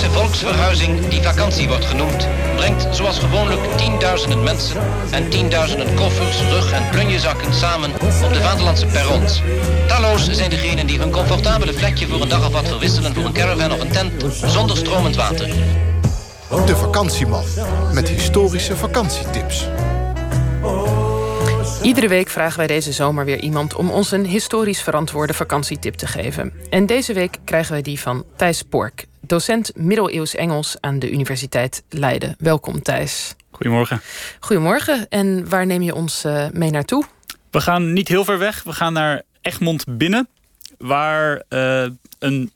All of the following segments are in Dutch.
jaarlijkse volksverhuizing die vakantie wordt genoemd, brengt zoals gewoonlijk tienduizenden mensen en tienduizenden koffers, rug- en plunjezakken samen op de vaderlandse perrons. Talloos zijn degenen die hun comfortabele vlekje voor een dag of wat verwisselen voor een caravan of een tent zonder stromend water. De vakantieman met historische vakantietips. Iedere week vragen wij deze zomer weer iemand om ons een historisch verantwoorde vakantietip te geven. En deze week krijgen wij die van Thijs Pork, docent middeleeuws Engels aan de Universiteit Leiden. Welkom Thijs. Goedemorgen. Goedemorgen. En waar neem je ons uh, mee naartoe? We gaan niet heel ver weg. We gaan naar Egmond binnen, waar uh, een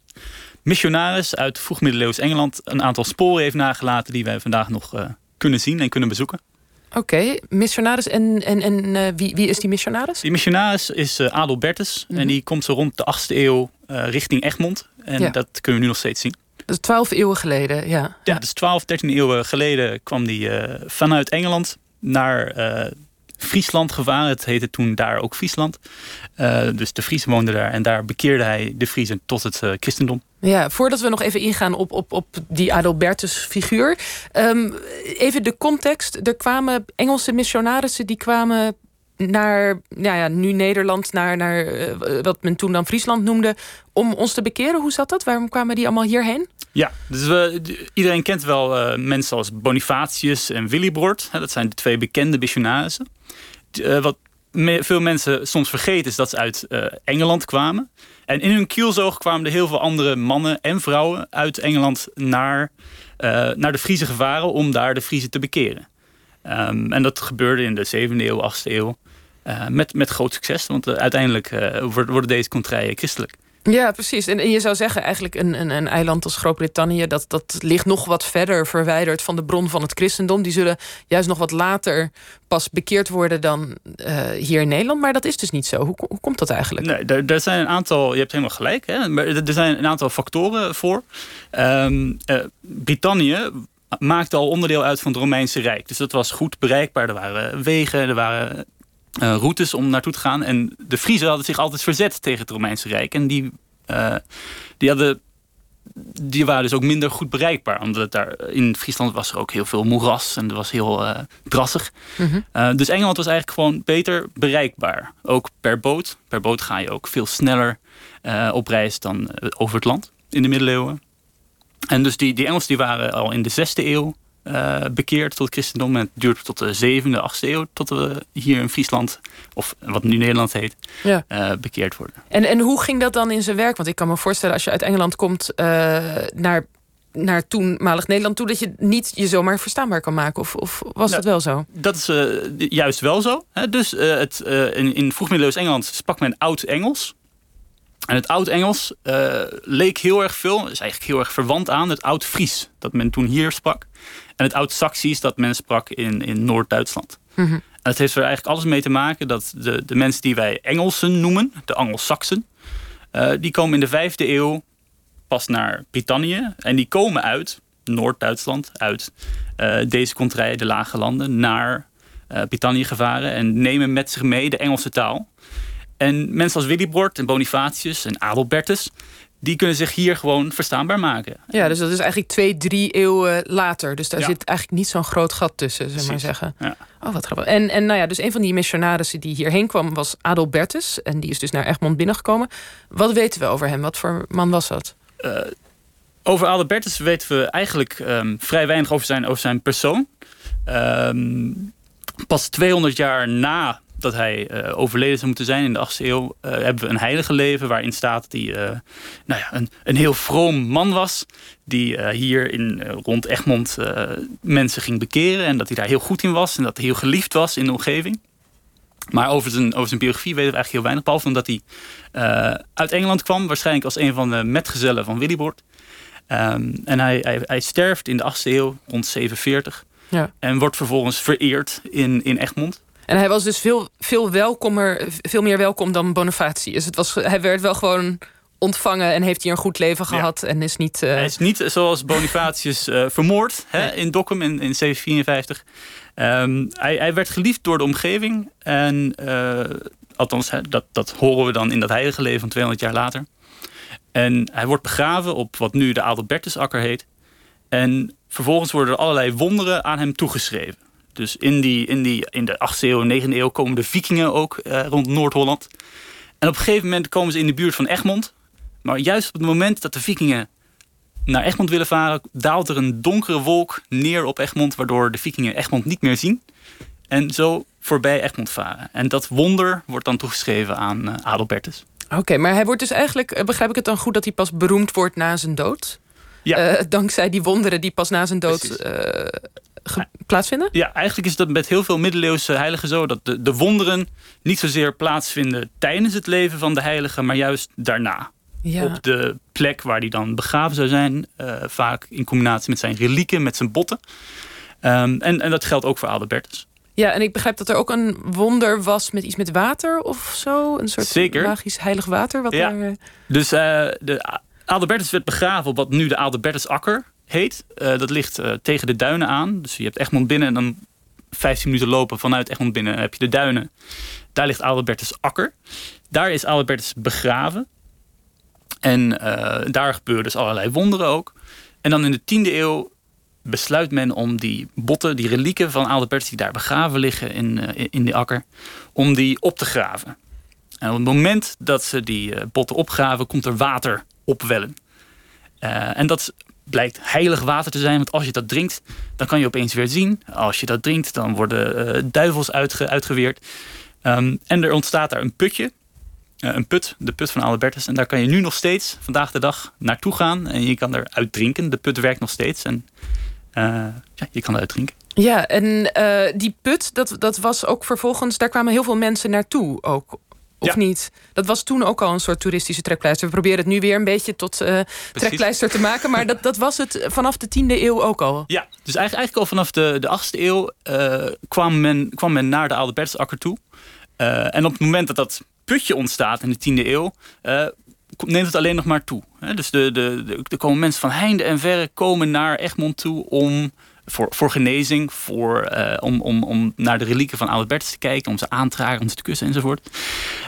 missionaris uit vroeg-middeleeuws Engeland een aantal sporen heeft nagelaten die wij vandaag nog uh, kunnen zien en kunnen bezoeken. Oké, okay. missionaris. En, en, en uh, wie, wie is die missionaris? Die missionaris is uh, Adelbertus. Mm -hmm. En die komt zo rond de 8e eeuw richting Egmond. En ja. dat kunnen we nu nog steeds zien. Is 12 eeuwen geleden, ja. Ja, dus 12, 13 eeuwen geleden kwam die vanuit Engeland naar Friesland gevaren. Het heette toen daar ook Friesland. Uh, dus de Friesen woonden daar. En daar bekeerde hij de Friesen tot het christendom. Ja, voordat we nog even ingaan op, op, op die Adalbertus figuur. Um, even de context. Er kwamen Engelse missionarissen die kwamen naar ja, nu Nederland, naar, naar uh, wat men toen dan Friesland noemde, om ons te bekeren. Hoe zat dat? Waarom kwamen die allemaal hierheen? Ja, dus we, iedereen kent wel uh, mensen als Bonifatius en Willibrord. Dat zijn de twee bekende missionarissen. Uh, wat veel mensen soms vergeten is dat ze uit Engeland kwamen. En in hun kielzoog kwamen er heel veel andere mannen en vrouwen uit Engeland naar, naar de Friese gevaren om daar de Friese te bekeren. Um, en dat gebeurde in de 7e eeuw, 8e eeuw. Uh, met, met groot succes, want uh, uiteindelijk uh, worden deze contraien christelijk. Ja, precies. En je zou zeggen, eigenlijk een, een, een eiland als Groot-Brittannië... Dat, dat ligt nog wat verder verwijderd van de bron van het christendom. Die zullen juist nog wat later pas bekeerd worden dan hier in Nederland. Maar dat is dus niet zo. Hoe, hoe komt dat eigenlijk? Nee, er, er, zijn een aantal... Je hebt helemaal gelijk. Hè? Maar er zijn een aantal factoren voor. Um, Brittannië maakte al onderdeel uit van het Romeinse Rijk. Dus dat was goed bereikbaar. Er waren wegen, er waren uh, routes om naartoe te gaan. En de Friezen hadden zich altijd verzet tegen het Romeinse Rijk. En die, uh, die, hadden, die waren dus ook minder goed bereikbaar. Omdat daar in Friesland was er ook heel veel moeras. En het was heel uh, drassig. Mm -hmm. dus Engeland was eigenlijk gewoon beter bereikbaar. Ook per boot. Per boot ga je ook veel sneller op reis dan over het land in de middeleeuwen. En dus die, die Engelsen die waren al in de 6e eeuw uh, bekeerd tot het christendom. En het duurde tot de 7e, 8e eeuw tot we hier in Friesland, of wat nu Nederland heet, ja. uh, bekeerd worden. En, en hoe ging dat dan in zijn werk? Want ik kan me voorstellen als je uit Engeland komt uh, naar, naar toenmalig Nederland toe, dat je niet je zomaar verstaanbaar kan maken. Of, of was nou, dat wel zo? Dat is juist wel zo. Hè? Dus het, in, in vroegmiddeleeuws Engeland sprak men oud-Engels. En het Oud-Engels uh, leek heel erg veel, is eigenlijk heel erg verwant aan het Oud-Fries, dat men toen hier sprak. En het Oud-Saxisch, dat men sprak in, in Noord-Duitsland. Mm -hmm. En het heeft er eigenlijk alles mee te maken dat de, de mensen die wij Engelsen noemen, de Angelsaksen, uh, die komen in de vijfde eeuw pas naar Brittannië. En die komen uit Noord-Duitsland, uit uh, deze contraien, de lage landen, naar Brittannië gevaren. En nemen met zich mee de Engelse taal. En mensen als Willibrord en Bonifatius en Adelbertus... die kunnen zich hier gewoon verstaanbaar maken. Ja, dus dat is eigenlijk twee, drie eeuwen later. Dus daar ja. zit eigenlijk niet zo'n groot gat tussen, zullen maar zeggen. Ja. Oh, wat grappig. En, en nou ja, dus een van die missionarissen die hierheen kwam... was Adelbertus. En die is dus naar Egmond binnengekomen. Wat weten we over hem? Wat voor man was dat? Uh, over Adelbertus weten we eigenlijk um, vrij weinig over zijn, over zijn persoon. Um, pas 200 jaar na dat hij uh, overleden zou moeten zijn in de 8e eeuw, uh, hebben we een heilige leven waarin staat dat hij uh, nou ja, een, een heel vroom man was. Die hier in, rond Egmond mensen ging bekeren. En dat hij daar heel goed in was en dat hij heel geliefd was in de omgeving. Maar over zijn, over zijn biografie weten we eigenlijk heel weinig. Behalve omdat hij uit Engeland kwam. Waarschijnlijk als een van de metgezellen van Willibord. Um, en hij, hij, hij sterft in de 8e eeuw, rond 47. Ja. En wordt vervolgens vereerd in, in Egmond. En hij was dus veel, veel, welkomer, veel meer welkom dan Bonifatius. Het was, hij werd wel gewoon ontvangen en heeft hier een goed leven gehad. Ja. En is niet, uh... Hij is niet zoals Bonifatius uh, vermoord hè, nee. in Dokkum in, in 1754. Um, hij, hij, werd geliefd door de omgeving. En uh, althans, hè, dat, dat horen we dan in dat heilige leven van 200 jaar later. En hij wordt begraven op wat nu de Adelbertusakker heet. En vervolgens worden er allerlei wonderen aan hem toegeschreven. Dus in, die, in, die, in de 8e eeuw en 9e eeuw komen de vikingen ook eh, rond Noord-Holland. En op een gegeven moment komen ze in de buurt van Egmond. Maar juist op het moment dat de vikingen naar Egmond willen varen... daalt er een donkere wolk neer op Egmond... waardoor de vikingen Egmond niet meer zien. En zo voorbij Egmond varen. En dat wonder wordt dan toegeschreven aan uh, Adelbertus. Oké, maar hij wordt dus eigenlijk... Eh, begrijp ik het dan goed dat hij pas beroemd wordt na zijn dood? Ja. Uh, dankzij die wonderen die pas na zijn dood plaatsvinden? Ja, eigenlijk is dat met heel veel middeleeuwse heiligen zo... dat de, de wonderen niet zozeer plaatsvinden tijdens het leven van de heilige... maar juist daarna. Ja. Op de plek waar hij dan begraven zou zijn. Uh, vaak in combinatie met zijn relieken, met zijn botten. Um, en, en dat geldt ook voor Adelbertus. Ja, en ik begrijp dat er ook een wonder was met iets met water of zo. Een soort Zeker. magisch heilig water. Wat ja. Er... Dus uh, de Adelbertus werd begraven op wat nu de Adelbertusakker heet. Uh, dat ligt uh, tegen de duinen aan. Dus je hebt Egmond binnen en dan 15 minuten lopen vanuit Egmond binnen heb je de duinen. Daar ligt Adelbertus akker. Daar is Adelbertus begraven. En uh, daar gebeuren dus allerlei wonderen ook. En dan in de 10e eeuw besluit men om die botten, die relieken van Adelbertus die daar begraven liggen in, in die akker, om die op te graven. En op het moment dat ze die botten opgraven, komt er water opwellen. en dat blijkt heilig water te zijn. Want als je dat drinkt, dan kan je opeens weer zien. Als je dat drinkt, dan worden uh, duivels uitge uitgeweerd. Um, en er ontstaat daar een putje. Uh, een put, de put van Albertus. En daar kan je nu nog steeds, vandaag de dag, naartoe gaan. En je kan eruit drinken. De put werkt nog steeds. En uh, ja, je kan eruit drinken. Ja, en die put, dat, dat was ook vervolgens... daar kwamen heel veel mensen naartoe ook of niet? Dat was toen ook al een soort toeristische trekpleister. We proberen het nu weer een beetje tot uh, trekpleister te maken. Maar dat, dat was het vanaf de 10e eeuw ook al. Ja, dus eigenlijk, eigenlijk al vanaf de, de 8e eeuw uh, kwam, men, kwam men naar de Albertsakker toe. Uh, en op het moment dat dat putje ontstaat in de 10e eeuw neemt het alleen nog maar toe. Dus de, de, de, er komen mensen van heinde en verre komen naar Egmond toe om voor, voor genezing, voor, uh, om, om, om naar de relieken van Albertus te kijken, om ze aan te raken, om ze te kussen enzovoort.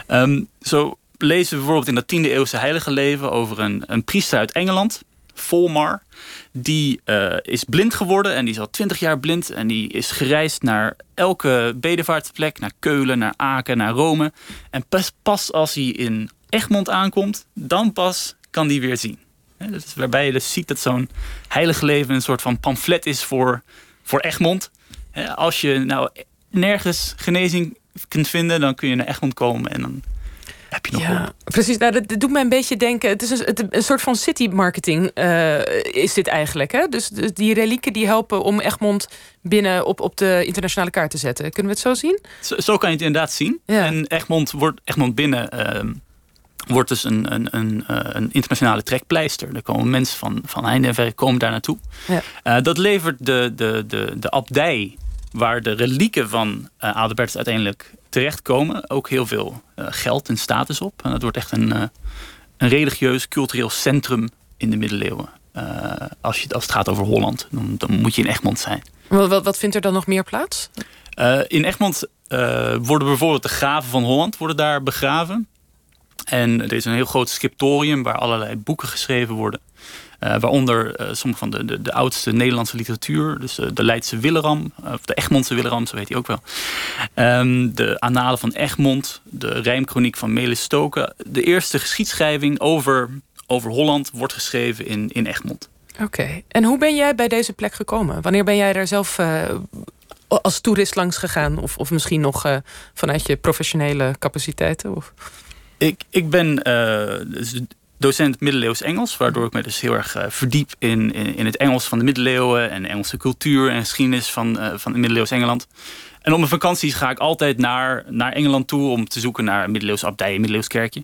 Um, zo lezen we bijvoorbeeld in dat 10e eeuwse heilige leven over een, een priester uit Engeland, Volmar. Die uh, is blind geworden en die is al twintig jaar blind. En die is gereisd naar elke bedevaartsplek, naar Keulen, naar Aken, naar Rome. En pas, pas als hij in Egmond aankomt, dan pas kan die weer zien. Dus waarbij je dus ziet dat zo'n heilig leven een soort van pamflet is voor, voor Egmond. Als je nou nergens genezing kunt vinden, dan kun je naar Egmond komen en dan heb je nog ja, Precies, nou, dat, doet mij een beetje denken. Het is een, een soort van city marketing uh, is dit eigenlijk. Hè? Dus, dus, die relieken die helpen om Egmond binnen op, op de internationale kaart te zetten. Kunnen we het zo zien? Zo, zo kan je het inderdaad zien. En Egmond wordt Egmond binnen. Uh, wordt dus een, een, een, eh, een, internationale trekpleister. Er komen mensen van, van heinde en verre komen daar naartoe. Ja. Uh, dat levert de, de, de, de abdij waar de relieken van uh, Adelbertus uiteindelijk terechtkomen... ook heel veel uh, geld en status op. En dat wordt echt een, een religieus, cultureel centrum in de middeleeuwen. als, je, als het gaat over Holland, dan, dan moet je in Egmond zijn. Wat, wat vindt er dan nog meer plaats? in Egmond worden bijvoorbeeld de graven van Holland worden daar begraven. En er is een heel groot scriptorium waar allerlei boeken geschreven worden. Uh, waaronder uh, sommige van de, de, de, oudste Nederlandse literatuur. Dus uh, de Leidse Willeram, of de Egmondse Willeram, zo weet hij ook wel. Um, de Annalen van Egmond, de Rijmkroniek van Melis Stoken. De eerste geschiedschrijving over, over Holland wordt geschreven in, in Egmond. Oké, en hoe ben jij bij deze plek gekomen? Wanneer ben jij daar zelf als toerist langs gegaan? Of, of misschien nog vanuit je professionele capaciteiten? Of? Ik, ik ben uh, docent middeleeuws Engels, waardoor ik me dus heel erg uh, verdiep in, in, het Engels van de middeleeuwen en Engelse cultuur en geschiedenis van, uh, van middeleeuws Engeland. En op mijn vakanties ga ik altijd naar, naar Engeland toe om te zoeken naar middeleeuws abdij, middeleeuws kerkje.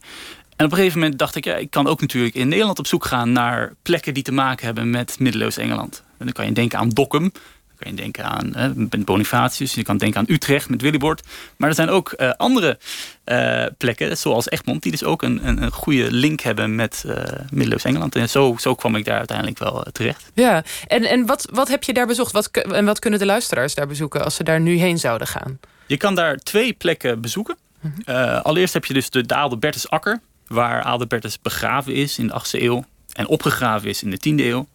En op een gegeven moment dacht ik, ja, ik kan ook natuurlijk in Nederland op zoek gaan naar plekken die te maken hebben met middeleeuws Engeland. En dan kan je denken aan Dokkum, kan je denken aan hè, Bonifatius, je kan denken aan Utrecht met Willibord. Maar er zijn ook uh, andere uh, plekken, zoals Egmond, die dus ook een, een, een goede link hebben met uh, Middeleeuws Engeland. En zo, zo kwam ik daar uiteindelijk wel terecht. Ja, en, en wat, wat heb je daar bezocht? Wat, en wat kunnen de luisteraars daar bezoeken als ze daar nu heen zouden gaan? Je kan daar twee plekken bezoeken. -hmm. allereerst heb je dus de, de Adelbertus Akker, waar Adelbertus begraven is in de 8e eeuw en opgegraven is in de 10e eeuw.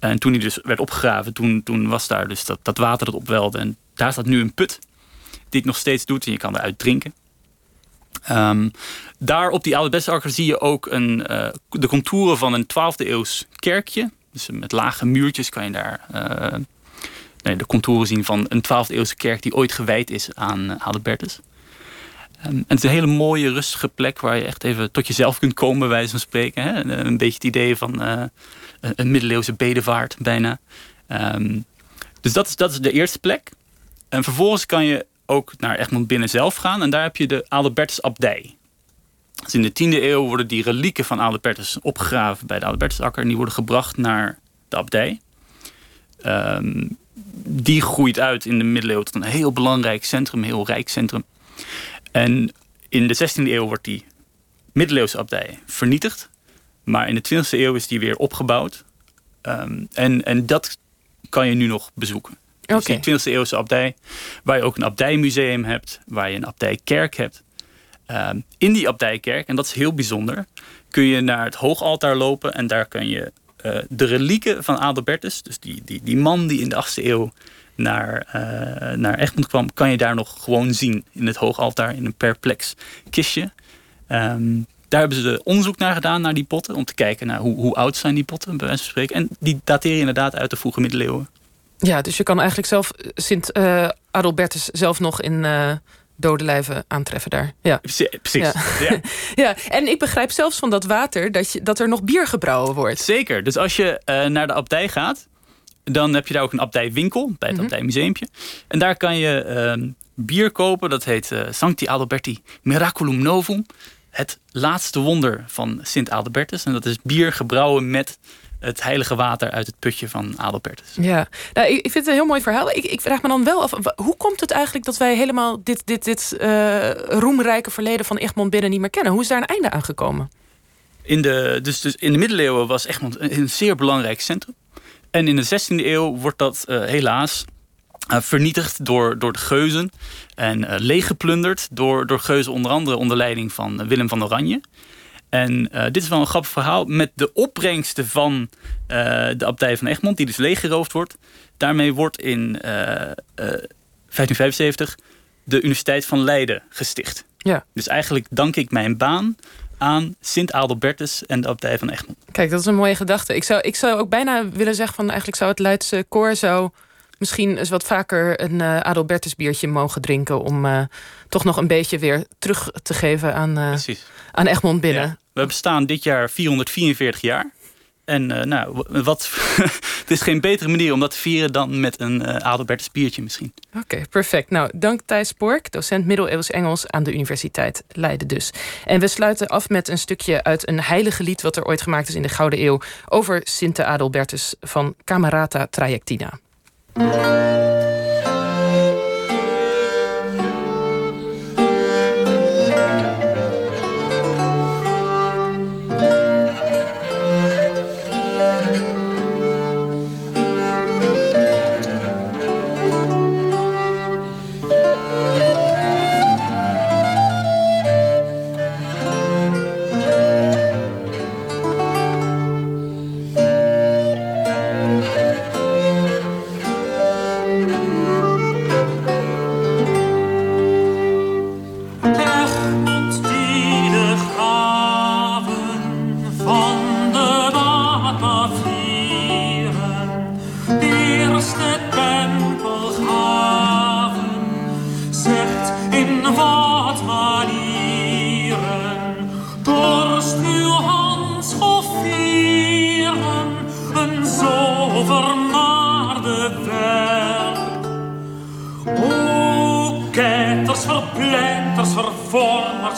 En toen die dus werd opgegraven, toen, toen was daar dus dat, dat water dat opwelde. En daar staat nu een put die het nog steeds doet. En je kan eruit drinken. Ehm, daar op die oude zie je ook een, uh, de contouren van een 12e eeuws kerkje. Dus met lage muurtjes kan je daar nee, de contouren zien van een 12e eeuwse kerk die ooit gewijd is aan uh, Adelbertus. En het is een hele mooie, rustige plek waar je echt even tot jezelf kunt komen, bij wijze van spreken. Hè? Een, beetje het idee van een middeleeuwse bedevaart bijna. Um, dus dat is, dat is de eerste plek. En vervolgens kan je ook naar Egmond binnen zelf gaan. En daar heb je de Adelbertus abdij. Dus in de 10e eeuw worden die relieken van Adelbertus opgegraven bij de Adelbertusakker. En die worden gebracht naar de abdij. Ehm, die groeit uit in de middeleeuwen tot een heel belangrijk centrum, een heel rijk centrum. En in de 16e eeuw wordt die middeleeuwse abdij vernietigd. Maar in de 20e eeuw is die weer opgebouwd. Um, en, en dat kan je nu nog bezoeken. Okay. Dus die 20e eeuwse abdij, waar je ook een abdijmuseum hebt, waar je een abdijkerk hebt. Um, in die abdijkerk, en dat is heel bijzonder, kun je naar het hoogaltaar lopen en daar kun je uh, de relieken van Adelbertus, dus die, die, die man die in de 8e eeuw naar, uh, naar Egmond kwam, kan je daar nog gewoon zien in het hoogaltaar in een perplex kistje. Um, daar hebben ze onderzoek naar gedaan, naar die potten. Om te kijken naar hoe, hoe oud zijn die potten, bij wijze van spreken. En die dateren inderdaad uit de vroege middeleeuwen. Ja, dus je kan eigenlijk zelf eh, Sint uh, Adalbertus zelf nog in uh, dode lijven aantreffen daar. Ja. Precies. Ja. Ja. ja. en ik begrijp zelfs van dat water dat, je, dat er nog bier gebrouwen wordt. Zeker. Dus als je uh, naar de abdij gaat, dan heb je daar ook een abdijwinkel bij het mm -hmm. abdijmuseumpje. En daar kan je uh, bier kopen. Dat heet uh, Sancti Adalberti Miraculum Novum. Het laatste wonder van Sint Adalbertus. En dat is bier gebrouwen met het heilige water uit het putje van Adelbertus. Ja, nou, ik, vind het een heel mooi verhaal. Ik, ik, vraag me dan wel af, hoe komt het eigenlijk dat wij helemaal dit, dit, dit uh, roemrijke verleden van Egmond binnen niet meer kennen? Hoe is daar een einde aan gekomen? In de, dus, dus in de middeleeuwen was Egmond een, een zeer belangrijk centrum. En in de 16e eeuw wordt dat uh, helaas uh, vernietigd door, door de geuzen. En uh, leeggeplunderd door, door geuzen onder andere onder leiding van Willem van Oranje. En uh, dit is wel een grappig verhaal. Met de opbrengsten van de abdij van Egmond, die dus leeggeroofd wordt. Daarmee wordt in uh, 1575 de Universiteit van Leiden gesticht. Ja. Dus eigenlijk dank ik mijn baan aan Sint Adelbertus en de abdij van Egmond. Kijk, dat is een mooie gedachte. Ik zou, ik zou ook bijna willen zeggen van eigenlijk zou het Leidse koor zo misschien eens wat vaker een uh, Adelbertus biertje mogen drinken om uh, toch nog een beetje weer terug te geven aan, uh, aan Egmond binnen. Ja. We bestaan dit jaar 444 jaar. En uh, nou, wat, het is geen betere manier om dat te vieren dan met een uh, Adelbertus biertje misschien. Oké, perfect. Nou, dank Thijs Pork, docent middeleeuws Engels aan de Universiteit Leiden dus. En we sluiten af met een stukje uit een heilige lied... wat er ooit gemaakt is in de Gouden Eeuw... over Sinte Adelbertus van Camerata Trajectina.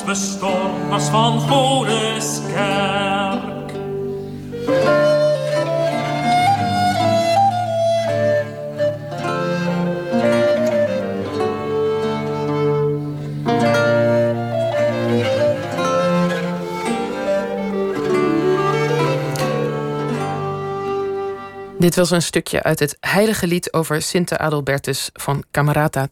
Bestormers van Godeskerk. Dit was een stukje uit het heilige lied over Sinte Adelbertus van Camerata